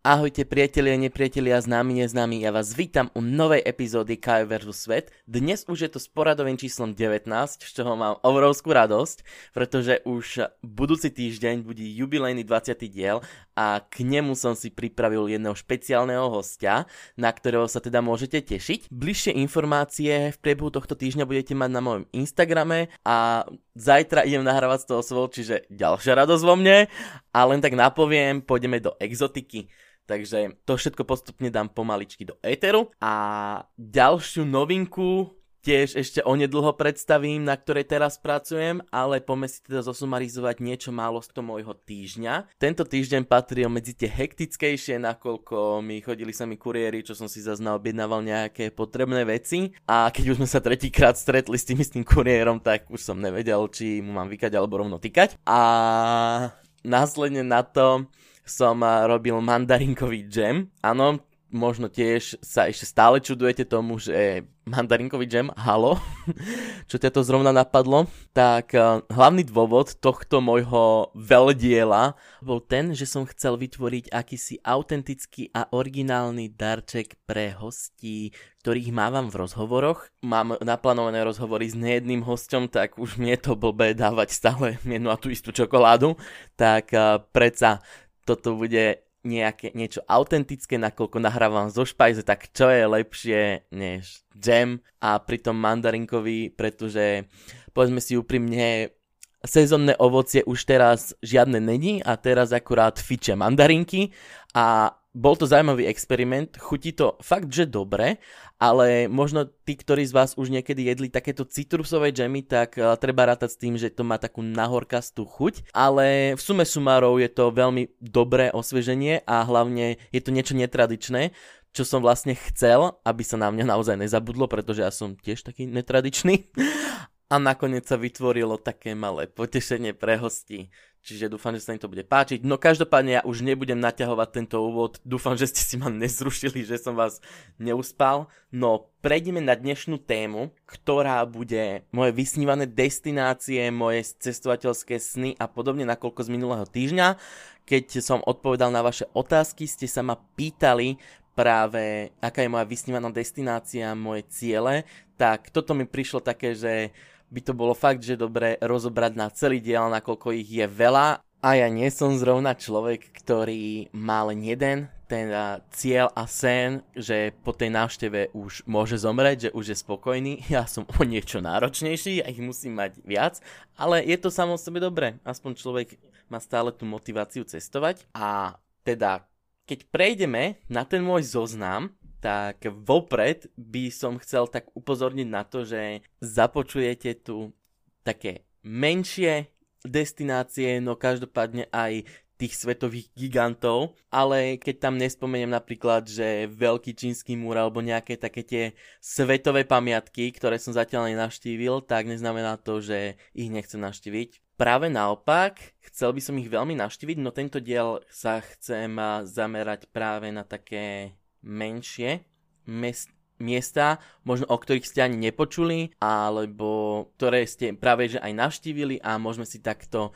Ahojte priatelia, nepriatelia, známi, neznámi, ja vás vítam u novej epizódy KF vs. Svet. Dnes už je to s poradovým číslom 19, z čoho mám obrovskú radosť, pretože už budúci týždeň bude jubilejný 20. diel a k nemu som si pripravil jedného špeciálneho hostia, na ktorého sa teda môžete tešiť. Bližšie informácie v priebehu tohto týždňa budete mať na mojom Instagrame a zajtra idem nahrávať z toho svoj, čiže ďalšia radosť vo mne. A len tak napoviem, pôjdeme do exotiky. Takže to všetko postupne dám pomaličky do éteru. A ďalšiu novinku tiež ešte onedlho predstavím, na ktorej teraz pracujem, ale poďme si teda zosumarizovať niečo málo z toho môjho týždňa. Tento týždeň patril medzi tie hektickejšie, nakoľko mi chodili sa mi kuriéry, čo som si zase objednával nejaké potrebné veci a keď už sme sa tretíkrát stretli s tým istým kuriérom, tak už som nevedel, či mu mám vykať alebo rovno tykať. A následne na to som robil mandarinkový džem. Áno, možno tiež sa ešte stále čudujete tomu, že mandarinkový džem, halo, čo ťa to zrovna napadlo, tak uh, hlavný dôvod tohto môjho veľdiela bol ten, že som chcel vytvoriť akýsi autentický a originálny darček pre hostí, ktorých mávam v rozhovoroch. Mám naplánované rozhovory s nejedným hostom, tak už mi je to blbé dávať stále jednu a tú istú čokoládu, tak uh, predsa toto bude nejaké, niečo autentické, nakoľko nahrávam zo špajze, tak čo je lepšie než jam a pritom mandarinkový, pretože povedzme si úprimne, sezónne ovocie už teraz žiadne není a teraz akurát fiče mandarinky a bol to zaujímavý experiment, chutí to fakt, že dobre, ale možno tí, ktorí z vás už niekedy jedli takéto citrusové džemy, tak uh, treba rátať s tým, že to má takú nahorkastú chuť, ale v sume sumárov je to veľmi dobré osvieženie a hlavne je to niečo netradičné, čo som vlastne chcel, aby sa na mňa naozaj nezabudlo, pretože ja som tiež taký netradičný. A nakoniec sa vytvorilo také malé potešenie pre hostí. Čiže dúfam, že sa im to bude páčiť. No každopádne ja už nebudem naťahovať tento úvod. Dúfam, že ste si ma nezrušili, že som vás neuspal. No prejdeme na dnešnú tému, ktorá bude moje vysnívané destinácie, moje cestovateľské sny a podobne, nakoľko z minulého týždňa. Keď som odpovedal na vaše otázky, ste sa ma pýtali práve, aká je moja vysnívaná destinácia, moje ciele, tak toto mi prišlo také, že by to bolo fakt, že dobre rozobrať na celý diel, nakoľko ich je veľa. A ja nie som zrovna človek, ktorý má len jeden ten cieľ a sen, že po tej návšteve už môže zomrieť, že už je spokojný. Ja som o niečo náročnejší a ich musím mať viac, ale je to samo sebe dobré. Aspoň človek má stále tú motiváciu cestovať. A teda, keď prejdeme na ten môj zoznam, tak vopred by som chcel tak upozorniť na to, že započujete tu také menšie destinácie, no každopádne aj tých svetových gigantov, ale keď tam nespomeniem napríklad, že Veľký čínsky múr alebo nejaké také tie svetové pamiatky, ktoré som zatiaľ nenavštívil, tak neznamená to, že ich nechcem navštíviť. Práve naopak, chcel by som ich veľmi navštíviť, no tento diel sa chcem zamerať práve na také menšie mest, miesta, možno o ktorých ste ani nepočuli, alebo ktoré ste práve že aj navštívili a môžeme si takto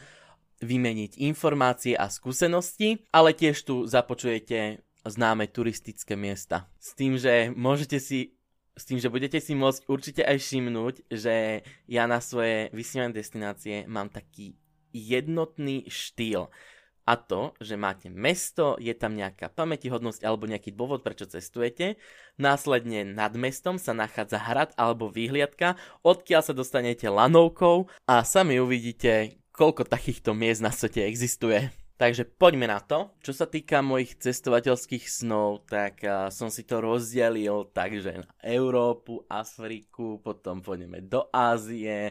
vymeniť informácie a skúsenosti, ale tiež tu započujete známe turistické miesta. S tým, že môžete si s tým, že budete si môcť určite aj všimnúť, že ja na svoje vysnívané destinácie mám taký jednotný štýl. A to, že máte mesto, je tam nejaká pamätihodnosť alebo nejaký dôvod, prečo cestujete. Následne nad mestom sa nachádza hrad alebo výhliadka, odkiaľ sa dostanete lanovkou a sami uvidíte, koľko takýchto miest na svete existuje. Takže poďme na to. Čo sa týka mojich cestovateľských snov, tak uh, som si to rozdelil takže na Európu, Afriku, potom pôjdeme do Ázie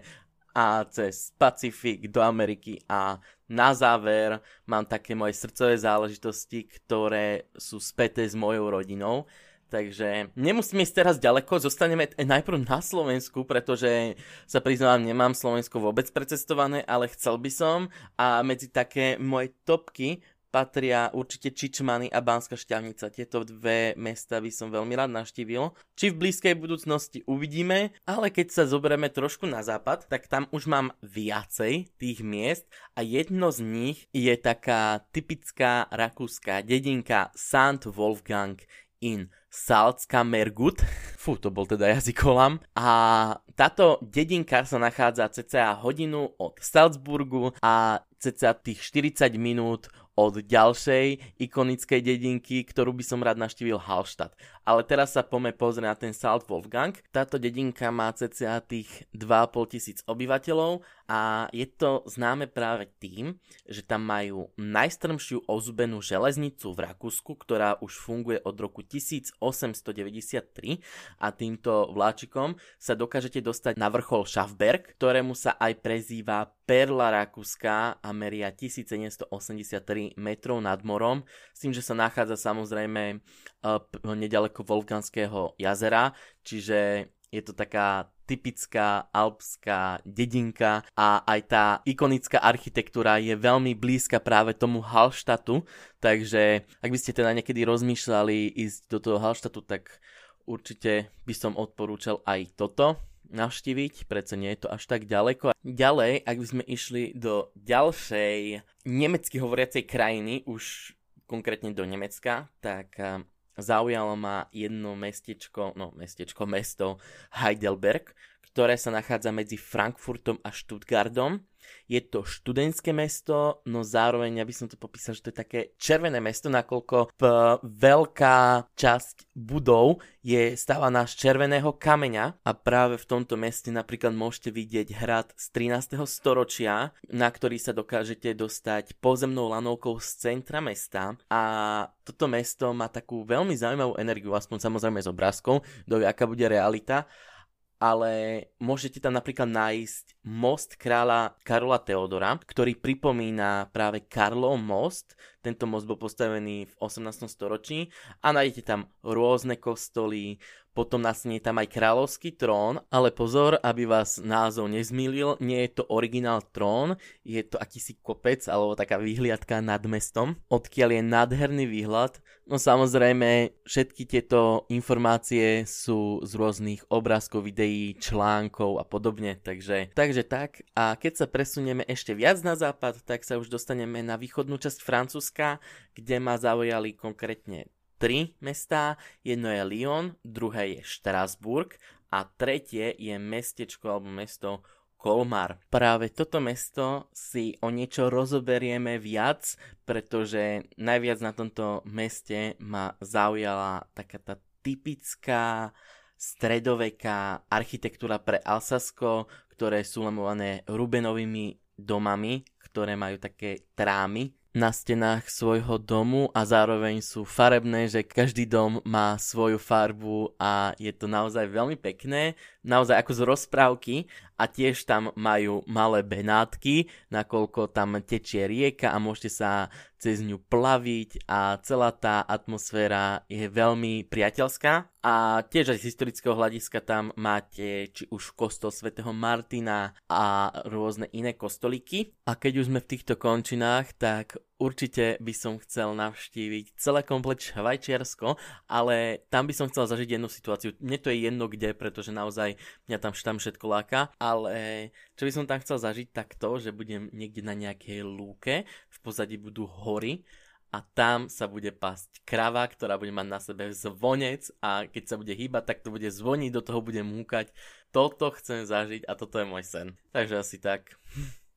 a cez Pacifik do Ameriky a na záver mám také moje srdcové záležitosti, ktoré sú späté s mojou rodinou. takže nemusíme ísť teraz ďaleko, zostaneme najprv na Slovensku, pretože sa priznávam, nemám Slovensko vôbec precestované, ale chcel by som a medzi také moje topky patria určite Čičmany a Banská šťavnica. Tieto dve mesta by som veľmi rád naštívil. Či v blízkej budúcnosti uvidíme, ale keď sa zoberieme trošku na západ, tak tam už mám viacej tých miest a jedno z nich je taká typická rakúska dedinka St. Wolfgang in Salzkammergut. Fú, to bol teda jazykolam. A táto dedinka sa nachádza cca hodinu od Salzburgu a cca tých 40 minút od ďalšej ikonickej dedinky, ktorú by som rád naštívil Hallstatt. Ale teraz sa pome pozrieť na ten Salt Wolfgang. Táto dedinka má cca tých 2,5 tisíc obyvateľov a je to známe práve tým, že tam majú najstrmšiu ozubenú železnicu v Rakúsku, ktorá už funguje od roku 1893 a týmto vláčikom sa dokážete dostať na vrchol Schaffberg, ktorému sa aj prezýva Perla Rakúska a meria 1783 metrov nad morom, s tým, že sa nachádza samozrejme uh, nedaleko Wolfganského jazera, čiže je to taká typická alpská dedinka a aj tá ikonická architektúra je veľmi blízka práve tomu Hallštatu, takže ak by ste teda niekedy rozmýšľali ísť do toho Hallštatu, tak určite by som odporúčal aj toto navštíviť, predsa nie je to až tak ďaleko. Ďalej, ak by sme išli do ďalšej nemecky hovoriacej krajiny, už konkrétne do Nemecka, tak zaujalo ma jedno mestečko, no mestečko, mesto Heidelberg, ktoré sa nachádza medzi Frankfurtom a Stuttgartom. Je to študentské mesto, no zároveň ja by som to popísal, že to je také červené mesto, nakoľko veľká časť budov je stávaná z červeného kameňa a práve v tomto meste napríklad môžete vidieť hrad z 13. storočia, na ktorý sa dokážete dostať pozemnou lanovkou z centra mesta a toto mesto má takú veľmi zaujímavú energiu, aspoň samozrejme z obrázkov, do aká bude realita ale môžete tam napríklad nájsť most kráľa Karola Teodora, ktorý pripomína práve Karlov most. Tento most bol postavený v 18. storočí a nájdete tam rôzne kostoly, potom nastane tam aj kráľovský trón, ale pozor, aby vás názov nezmýlil, nie je to originál trón, je to akýsi kopec alebo taká výhliadka nad mestom, odkiaľ je nádherný výhľad. No samozrejme, všetky tieto informácie sú z rôznych obrázkov, videí, článkov a podobne, takže, takže tak. A keď sa presunieme ešte viac na západ, tak sa už dostaneme na východnú časť Francúzska, kde ma zaujali konkrétne tri mestá. Jedno je Lyon, druhé je Štrasburg a tretie je mestečko alebo mesto Kolmar. Práve toto mesto si o niečo rozoberieme viac, pretože najviac na tomto meste ma zaujala taká tá typická stredoveká architektúra pre Alsasko, ktoré sú lemované rubenovými domami, ktoré majú také trámy na stenách svojho domu a zároveň sú farebné, že každý dom má svoju farbu a je to naozaj veľmi pekné, naozaj ako z rozprávky a tiež tam majú malé benátky, nakoľko tam tečie rieka a môžete sa cez ňu plaviť a celá tá atmosféra je veľmi priateľská a tiež aj z historického hľadiska tam máte či už kostol svätého Martina a rôzne iné kostolíky. A keď už sme v týchto končinách, tak určite by som chcel navštíviť celé komplet Švajčiarsko, ale tam by som chcel zažiť jednu situáciu. Mne to je jedno kde, pretože naozaj mňa tam, tam všetko láka, ale čo by som tam chcel zažiť, tak to, že budem niekde na nejakej lúke, pozadí budú hory a tam sa bude pasť krava, ktorá bude mať na sebe zvonec a keď sa bude hýbať, tak to bude zvoniť, do toho bude múkať. Toto chcem zažiť a toto je môj sen. Takže asi tak.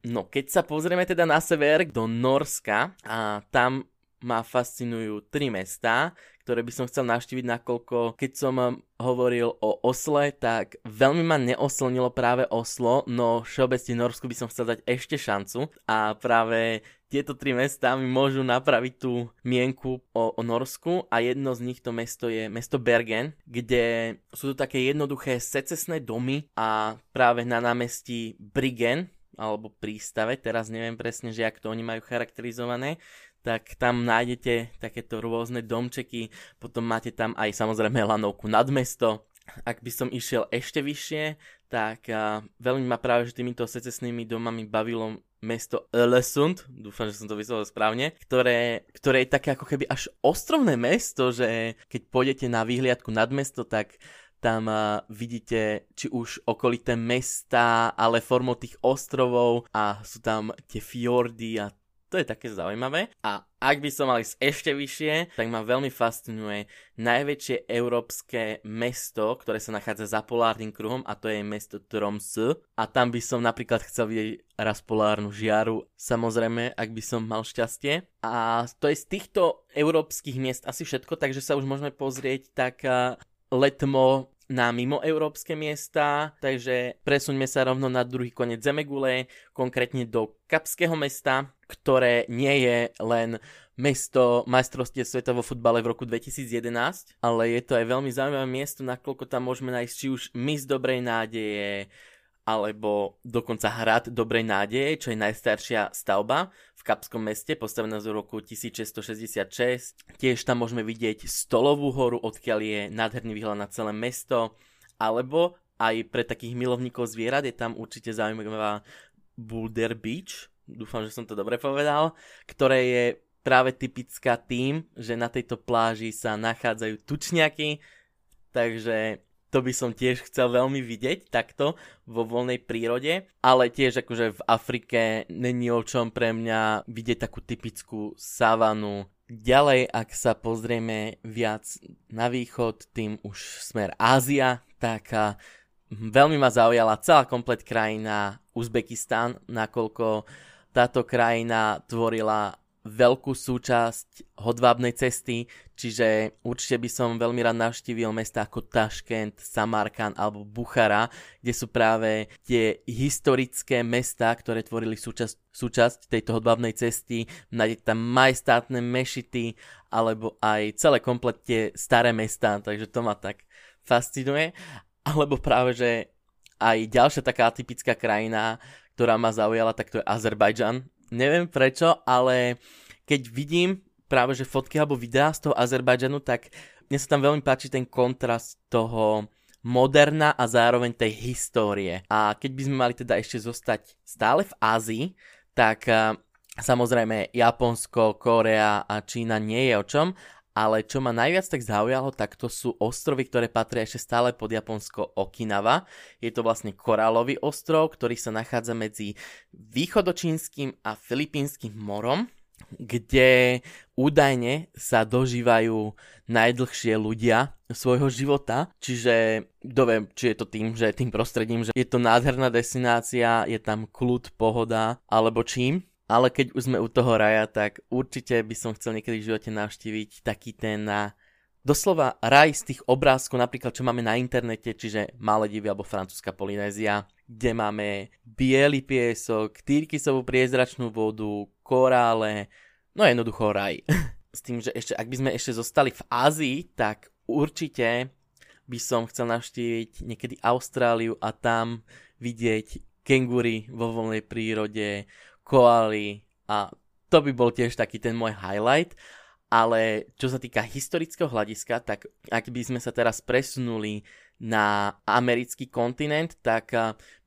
No, keď sa pozrieme teda na sever do Norska a tam ma fascinujú tri mesta, ktoré by som chcel navštíviť, nakoľko keď som um, hovoril o Osle, tak veľmi ma neoslnilo práve Oslo, no všeobecne Norsku by som chcel dať ešte šancu. A práve tieto tri mesta mi môžu napraviť tú mienku o, o Norsku. A jedno z nich to mesto je mesto Bergen, kde sú to také jednoduché secesné domy a práve na námestí Brigen, alebo prístave, teraz neviem presne, že jak to oni majú charakterizované, tak tam nájdete takéto rôzne domčeky, potom máte tam aj samozrejme lanovku nad mesto. Ak by som išiel ešte vyššie, tak a, veľmi ma práve že týmito secesnými domami bavilo mesto Öresund, dúfam, že som to vyslovil správne, ktoré, ktoré je také ako keby až ostrovné mesto, že keď pôjdete na výhliadku nad mesto, tak tam uh, vidíte či už okolité mesta, ale formou tých ostrovov a sú tam tie fjordy a to je také zaujímavé. A ak by som mal ísť ešte vyššie, tak ma veľmi fascinuje najväčšie európske mesto, ktoré sa nachádza za polárnym kruhom a to je mesto Tromsø. A tam by som napríklad chcel vidieť raz polárnu žiaru, samozrejme, ak by som mal šťastie. A to je z týchto európskych miest asi všetko, takže sa už môžeme pozrieť tak letmo na mimoeurópske miesta, takže presuňme sa rovno na druhý koniec Zemegule, konkrétne do Kapského mesta, ktoré nie je len mesto majstrovstie sveta vo futbale v roku 2011, ale je to aj veľmi zaujímavé miesto, nakoľko tam môžeme nájsť či už mis dobrej nádeje, alebo dokonca hrad Dobrej nádeje, čo je najstaršia stavba v Kapskom meste, postavená z roku 1666. Tiež tam môžeme vidieť Stolovú horu, odkiaľ je nádherný výhľad na celé mesto, alebo aj pre takých milovníkov zvierat je tam určite zaujímavá Boulder Beach, dúfam, že som to dobre povedal, ktoré je práve typická tým, že na tejto pláži sa nachádzajú tučniaky, takže to by som tiež chcel veľmi vidieť takto vo voľnej prírode, ale tiež akože v Afrike není o čom pre mňa vidieť takú typickú savanu. Ďalej, ak sa pozrieme viac na východ, tým už smer Ázia, tak veľmi ma zaujala celá komplet krajina Uzbekistan, nakoľko táto krajina tvorila veľkú súčasť hodvábnej cesty, čiže určite by som veľmi rád navštívil mesta ako Taškent, Samarkan alebo Buchara, kde sú práve tie historické mesta, ktoré tvorili súčasť, súčasť tejto hodvábnej cesty. Nájdete tam majestátne mešity alebo aj celé komplet staré mesta, takže to ma tak fascinuje. Alebo práve, že aj ďalšia taká typická krajina, ktorá ma zaujala, tak to je Azerbajdžan neviem prečo, ale keď vidím práve že fotky alebo videá z toho Azerbajdžanu, tak mne sa tam veľmi páči ten kontrast toho moderna a zároveň tej histórie. A keď by sme mali teda ešte zostať stále v Ázii, tak uh, samozrejme Japonsko, Korea a Čína nie je o čom, ale čo ma najviac tak zaujalo, tak to sú ostrovy, ktoré patria ešte stále pod Japonsko Okinawa. Je to vlastne korálový ostrov, ktorý sa nachádza medzi východočínskym a filipínskym morom, kde údajne sa dožívajú najdlhšie ľudia svojho života, čiže kto vie, či je to tým, že tým prostredím, že je to nádherná destinácia, je tam kľud, pohoda, alebo čím. Ale keď už sme u toho raja, tak určite by som chcel niekedy v živote navštíviť taký ten na doslova raj z tých obrázkov, napríklad čo máme na internete, čiže Maledivy alebo francúzska Polynézia, kde máme biely piesok, týrkysovú priezračnú vodu, korále, no jednoducho raj. S tým, že ešte, ak by sme ešte zostali v Ázii, tak určite by som chcel navštíviť niekedy Austráliu a tam vidieť kengury vo voľnej prírode, koaly a to by bol tiež taký ten môj highlight. Ale čo sa týka historického hľadiska, tak ak by sme sa teraz presunuli na americký kontinent, tak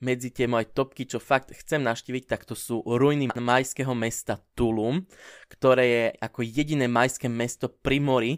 medzi tie moje topky, čo fakt chcem naštíviť, tak to sú ruiny majského mesta Tulum, ktoré je ako jediné majské mesto pri mori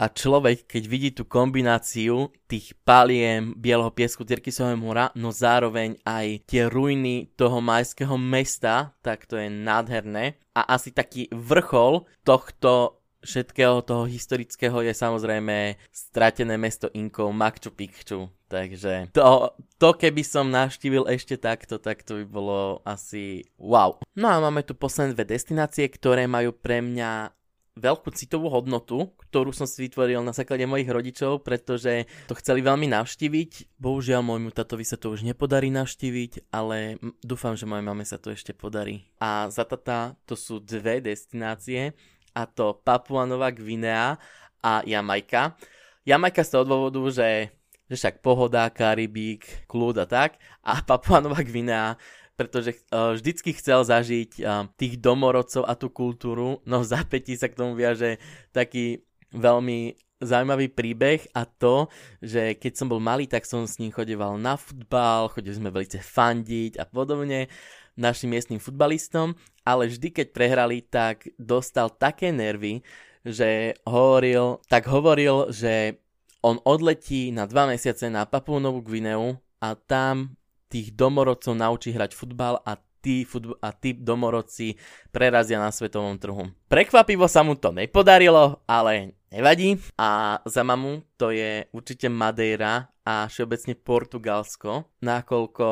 a človek, keď vidí tú kombináciu tých paliem, bieleho piesku, Tyrkisového mora, no zároveň aj tie ruiny toho majského mesta, tak to je nádherné. A asi taký vrchol tohto všetkého toho historického je samozrejme stratené mesto Inkov Machu Picchu. Takže to, to keby som navštívil ešte takto, tak to by bolo asi wow. No a máme tu posledné dve destinácie, ktoré majú pre mňa veľkú citovú hodnotu, ktorú som si vytvoril na základe mojich rodičov, pretože to chceli veľmi navštíviť. Bohužiaľ môjmu tatovi sa to už nepodarí navštíviť, ale dúfam, že mojej mame sa to ešte podarí. A za tata to sú dve destinácie, a to Papua Nová Gvinea a Jamajka. Jamajka z toho dôvodu, že, že však pohoda, Karibík, kľud a tak. A Papua Nová Gvinea pretože uh, vždycky chcel zažiť uh, tých domorodcov a tú kultúru, no za pätí sa k tomu viaže taký veľmi zaujímavý príbeh a to, že keď som bol malý, tak som s ním chodeval na futbal, chodili sme veľmi fandiť a podobne našim miestnym futbalistom, ale vždy keď prehrali, tak dostal také nervy, že hovoril, tak hovoril, že on odletí na dva mesiace na Papúnovú Gvineu a tam tých domorodcov naučí hrať futbal a tí, futb- a tí domorodci prerazia na svetovom trhu. Prekvapivo sa mu to nepodarilo, ale nevadí. A za mamu to je určite Madeira a všeobecne Portugalsko, nakoľko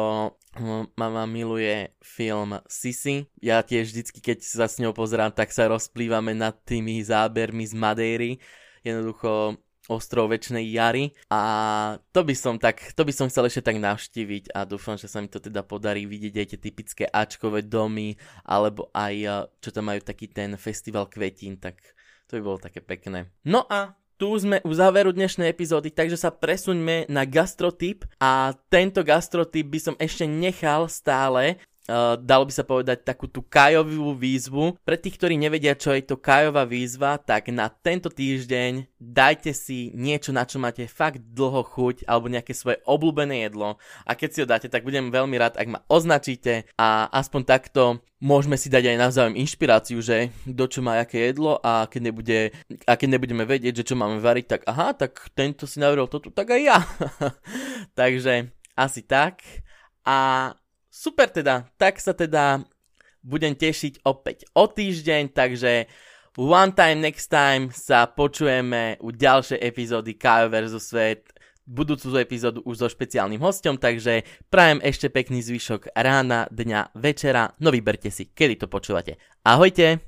hm, mama miluje film Sisi. Ja tiež vždycky, keď sa s ňou pozerám, tak sa rozplývame nad tými zábermi z Madeiry. Jednoducho ostrov väčšnej jary. A to by som tak, to by som chcel ešte tak navštíviť a dúfam, že sa mi to teda podarí vidieť aj tie typické Ačkové domy alebo aj eh, čo tam majú taký ten festival kvetín, tak to by bolo také pekné. No a tu sme u záveru dnešnej epizódy, takže sa presuňme na gastrotyp a tento gastrotyp by som ešte nechal stále Uh, dalo by sa povedať takú tú Kajovú výzvu. Pre tých, ktorí nevedia, čo je to Kajová výzva, tak na tento týždeň dajte si niečo, na čo máte fakt dlho chuť, alebo nejaké svoje obľúbené jedlo. A keď si ho dáte, tak budem veľmi rád, ak ma označíte a aspoň takto môžeme si dať aj navzájom inšpiráciu, že kto čo má aké jedlo a keď, nebude, a keď nebudeme vedieť, že čo máme variť, tak aha, tak tento si navrel toto, tak aj ja. Takže asi tak. A Super teda, tak sa teda budem tešiť opäť o týždeň, takže one time next time sa počujeme u ďalšej epizódy Kajo vs. Svet, budúcu epizódu už so špeciálnym hostom, takže prajem ešte pekný zvyšok rána, dňa, večera, no vyberte si, kedy to počúvate. Ahojte!